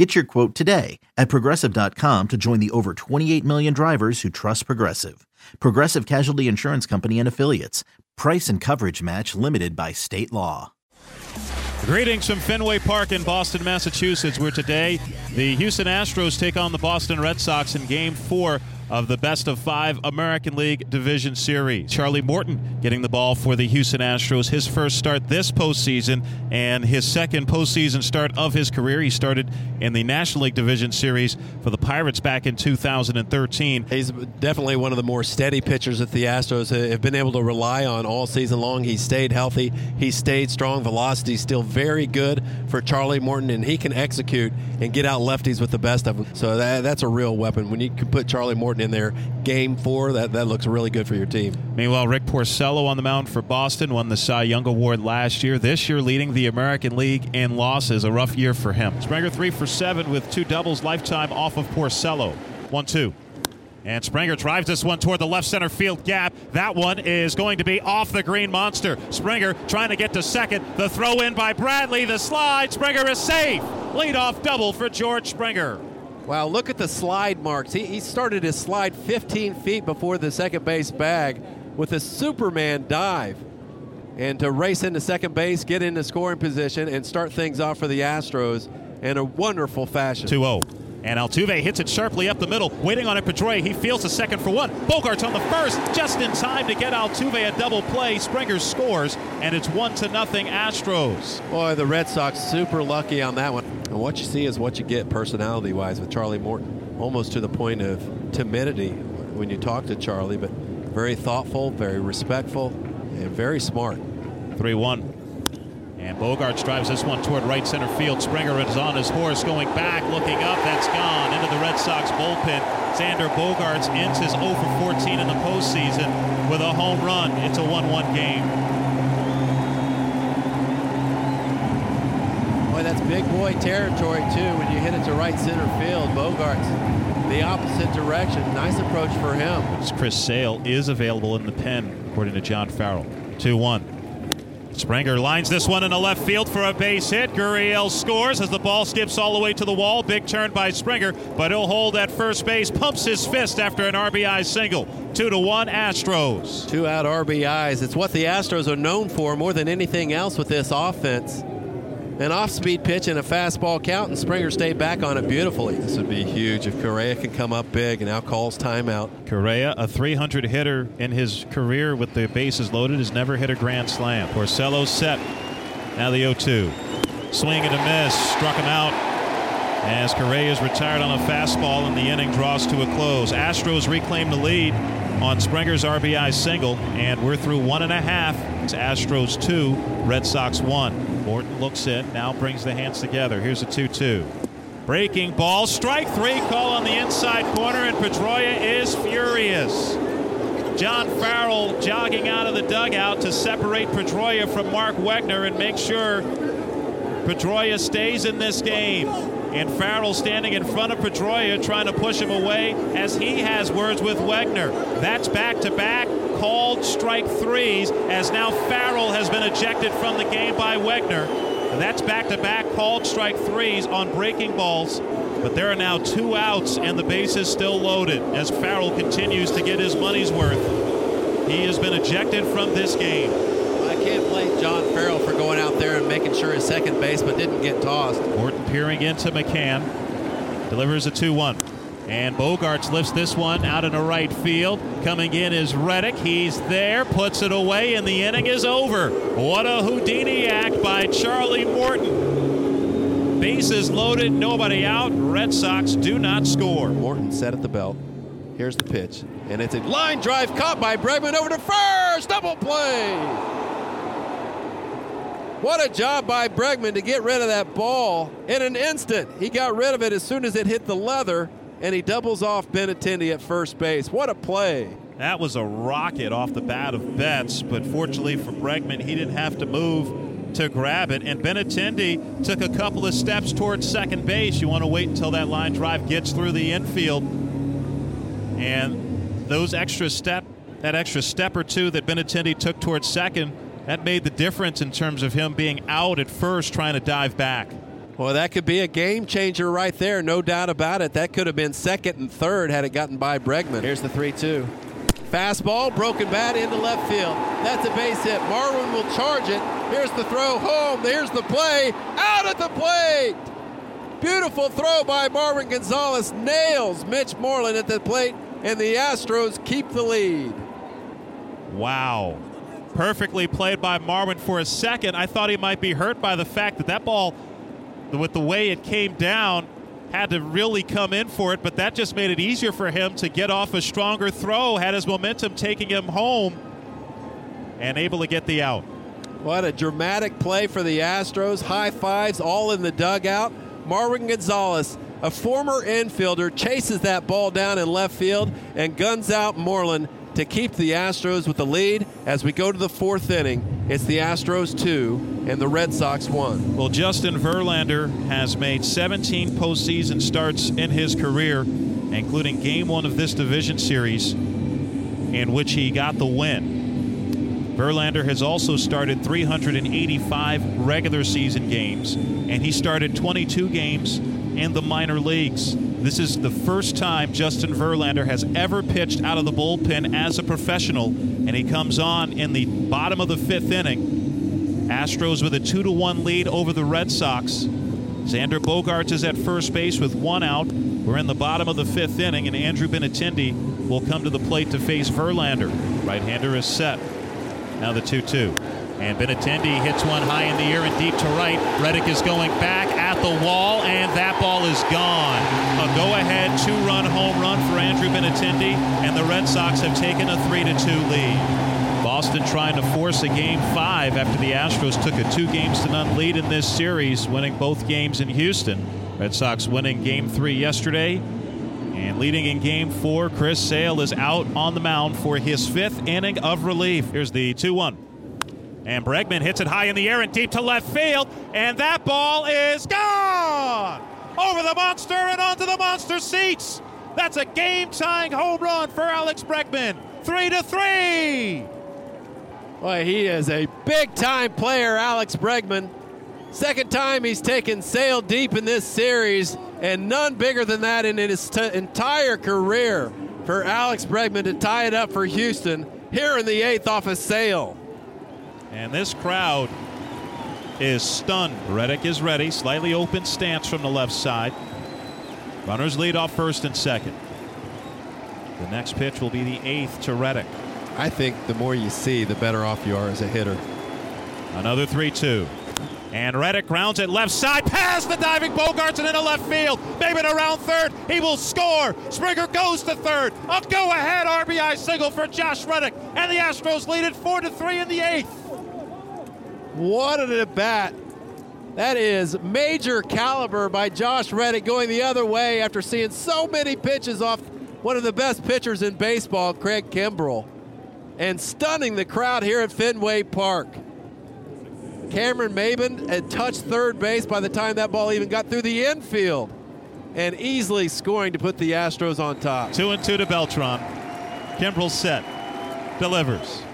Get your quote today at progressive.com to join the over 28 million drivers who trust Progressive. Progressive Casualty Insurance Company and Affiliates. Price and coverage match limited by state law. Greetings from Fenway Park in Boston, Massachusetts, where today the Houston Astros take on the Boston Red Sox in game four of the best of five American League Division Series. Charlie Morton getting the ball for the Houston Astros, his first start this postseason and his second postseason start of his career. He started in the National League Division Series for the Pirates back in 2013. He's definitely one of the more steady pitchers that the Astros have been able to rely on all season long. He stayed healthy, he stayed strong. Velocity still very good for Charlie Morton, and he can execute and get out lefties with the best of them. So that, that's a real weapon. When you can put Charlie Morton in there game four, that, that looks really good for your team. Meanwhile, Rick Porcello on the mound for Boston won the Cy Young Award last year. This year, leading the American League in losses. A rough year for him. Springer three for seven with two doubles lifetime off of Porcello. One two. And Springer drives this one toward the left center field gap. That one is going to be off the green monster. Springer trying to get to second. The throw in by Bradley. The slide. Springer is safe. Lead off double for George Springer. Wow, look at the slide marks. He, he started his slide 15 feet before the second base bag with a Superman dive. And to race into second base, get into scoring position, and start things off for the Astros in a wonderful fashion. 2 0. And Altuve hits it sharply up the middle, waiting on it. Pedroia. He feels the second for one. Bogaerts on the first, just in time to get Altuve a double play. Springer scores, and it's one to nothing Astros. Boy, the Red Sox super lucky on that one. And what you see is what you get personality-wise with Charlie Morton, almost to the point of timidity when you talk to Charlie, but very thoughtful, very respectful, and very smart. 3-1. And Bogaerts drives this one toward right center field. Springer is on his horse, going back, looking up. That's gone into the Red Sox bullpen. Xander Bogaerts ends his 0 for 14 in the postseason with a home run. It's a 1-1 game. Boy, that's big boy territory too. When you hit it to right center field, Bogaerts the opposite direction. Nice approach for him. Chris Sale is available in the pen, according to John Farrell. 2-1. Springer lines this one in the left field for a base hit. Gurriel scores as the ball skips all the way to the wall. Big turn by Springer, but he'll hold at first base. Pumps his fist after an RBI single. Two to one, Astros. Two out RBIs. It's what the Astros are known for more than anything else with this offense. An off-speed pitch and a fastball count, and Springer stayed back on it beautifully. This would be huge if Correa can come up big and now calls timeout. Correa, a 300 hitter in his career with the bases loaded, has never hit a grand slam. Porcello set. Now the 0-2. Swing and a miss. Struck him out as Correa is retired on a fastball and the inning draws to a close. Astros reclaim the lead on Springer's RBI single, and we're through one and a half. It's Astros two, Red Sox one. Morton looks in, now brings the hands together. Here's a 2 2. Breaking ball, strike three, call on the inside corner, and Pedroia is furious. John Farrell jogging out of the dugout to separate Pedroia from Mark Wegner and make sure Pedroia stays in this game. And Farrell standing in front of Pedroia trying to push him away as he has words with Wegner. That's back to back called strike threes as now Farrell has been ejected from the game by Wegner. And that's back to back called strike threes on breaking balls. But there are now two outs and the base is still loaded as Farrell continues to get his money's worth. He has been ejected from this game. I can't blame John Farrell for going out there and making sure his second baseman didn't get tossed. Morton peering into McCann. Delivers a 2 1. And Bogaerts lifts this one out into right field. Coming in is Reddick. He's there, puts it away, and the inning is over. What a Houdini act by Charlie Morton. Bases loaded, nobody out. Red Sox do not score. Morton set at the belt. Here's the pitch. And it's a line drive caught by Bregman over to first. Double play. What a job by Bregman to get rid of that ball in an instant. He got rid of it as soon as it hit the leather and he doubles off Benintendi at first base. What a play. That was a rocket off the bat of Betts, but fortunately for Bregman, he didn't have to move to grab it. And Benintendi took a couple of steps towards second base. You want to wait until that line drive gets through the infield. And those extra step, that extra step or two that Benintendi took towards second, that made the difference in terms of him being out at first trying to dive back. Well, that could be a game changer right there, no doubt about it. That could have been second and third had it gotten by Bregman. Here's the 3 2. Fastball, broken bat into left field. That's a base hit. Marwin will charge it. Here's the throw home. Here's the play. Out at the plate. Beautiful throw by Marwin Gonzalez. Nails Mitch Moreland at the plate, and the Astros keep the lead. Wow. Perfectly played by Marwin for a second. I thought he might be hurt by the fact that that ball, with the way it came down, had to really come in for it, but that just made it easier for him to get off a stronger throw, had his momentum taking him home, and able to get the out. What a dramatic play for the Astros. High fives all in the dugout. Marwin Gonzalez, a former infielder, chases that ball down in left field and guns out Moreland to keep the Astros with the lead as we go to the fourth inning. It's the Astros two and the Red Sox one. Well, Justin Verlander has made 17 postseason starts in his career, including game one of this division series, in which he got the win. Verlander has also started 385 regular season games, and he started 22 games in the minor leagues. This is the first time Justin Verlander has ever pitched out of the bullpen as a professional, and he comes on in the bottom of the fifth inning. Astros with a 2 to 1 lead over the Red Sox. Xander Bogaerts is at first base with one out. We're in the bottom of the fifth inning, and Andrew Benintendi will come to the plate to face Verlander. Right hander is set. Now the 2 2. And Benintendi hits one high in the air and deep to right. Reddick is going back at the wall, and that ball is gone. A go-ahead two-run home run for Andrew Benintendi, and the Red Sox have taken a 3-2 lead. Boston trying to force a game five after the Astros took a two games to none lead in this series, winning both games in Houston. Red Sox winning game three yesterday. And leading in game four, Chris Sale is out on the mound for his fifth inning of relief. Here's the 2 1. And Bregman hits it high in the air and deep to left field, and that ball is gone! Over the monster and onto the monster seats. That's a game-tying home run for Alex Bregman. Three to three. Boy, he is a big-time player, Alex Bregman. Second time he's taken Sale deep in this series, and none bigger than that in his t- entire career for Alex Bregman to tie it up for Houston here in the eighth off a Sale. And this crowd is stunned. Reddick is ready. Slightly open stance from the left side. Runners lead off first and second. The next pitch will be the eighth to Reddick. I think the more you see, the better off you are as a hitter. Another 3 2. And Reddick grounds it left side, past the diving Bogaerts and into left field. Maybin around third. He will score. Springer goes to third. A go ahead RBI single for Josh Reddick. And the Astros lead it 4 to 3 in the eighth. What an at bat. That is major caliber by Josh Reddick going the other way after seeing so many pitches off one of the best pitchers in baseball, Craig Kimbrel, and stunning the crowd here at Fenway Park. Cameron Maybin had touched third base by the time that ball even got through the infield and easily scoring to put the Astros on top. Two and two to Beltran. Kimbrel set. Delivers.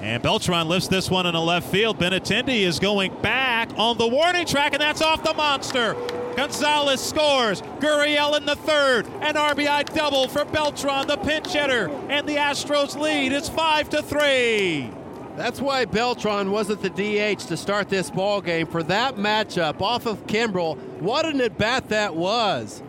And Beltran lifts this one in the left field. Benintendi is going back on the warning track, and that's off the monster. Gonzalez scores. Gurriel in the third. An RBI double for Beltran, the pinch hitter. And the Astros lead is 5 to 3. That's why Beltran wasn't the DH to start this ball game for that matchup off of Kimbrel. What an at bat that was.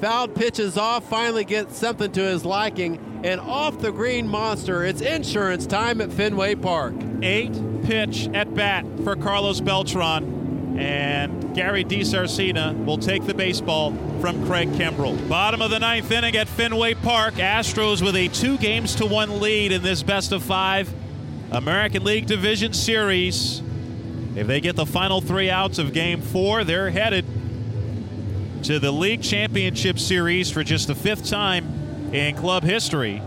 Fouled pitches off, finally gets something to his liking, and off the green monster. It's insurance time at Fenway Park. Eight pitch at bat for Carlos Beltran, and Gary DiSarcina will take the baseball from Craig Kimbrel. Bottom of the ninth inning at Fenway Park. Astros with a two games to one lead in this best of five American League Division Series. If they get the final three outs of game four, they're headed to the League Championship Series for just the fifth time in club history.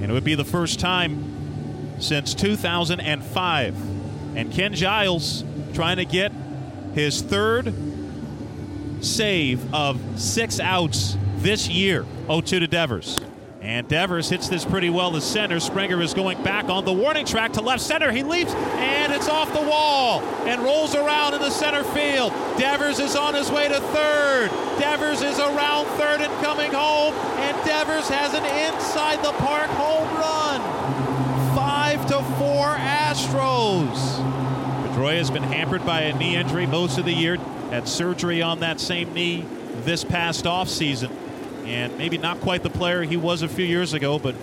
And it would be the first time since 2005. And Ken Giles trying to get his third save of six outs this year. 0 2 to Devers. And Devers hits this pretty well to center. Springer is going back on the warning track to left center. He leaps and it's off the wall and rolls around in the center field. Devers is on his way to third. Devers is around third and coming home. And Devers has an inside the park home run. Five to four Astros. Pedroia has been hampered by a knee injury most of the year. Had surgery on that same knee this past offseason and maybe not quite the player he was a few years ago, but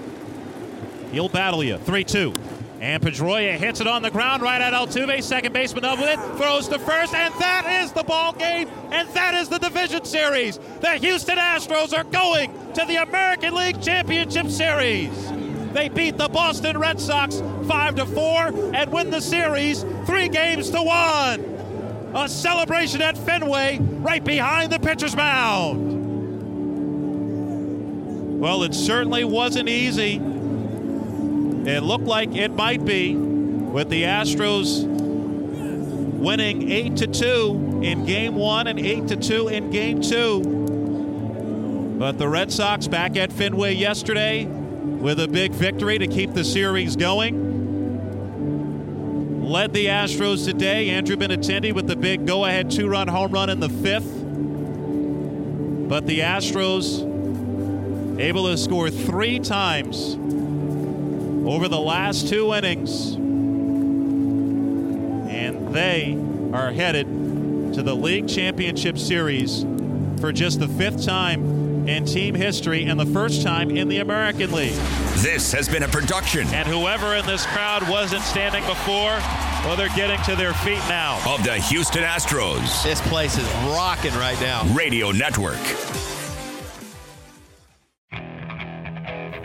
he'll battle you. 3 2. And Pedroia hits it on the ground right at Altuve. Second baseman up with it, throws to first, and that is the ball game, and that is the division series. The Houston Astros are going to the American League Championship Series. They beat the Boston Red Sox 5 to 4 and win the series 3 games to 1. A celebration at Fenway right behind the pitcher's mound. Well, it certainly wasn't easy. It looked like it might be with the Astros winning 8 to 2 in game 1 and 8 to 2 in game 2. But the Red Sox back at Fenway yesterday with a big victory to keep the series going. Led the Astros today. Andrew Benintendi with the big go ahead two run home run in the fifth. But the Astros able to score three times over the last two innings. And they are headed to the League Championship Series for just the fifth time in team history and the first time in the American League. This has been a production. And whoever in this crowd wasn't standing before, well, they're getting to their feet now. Of the Houston Astros. This place is rocking right now. Radio Network.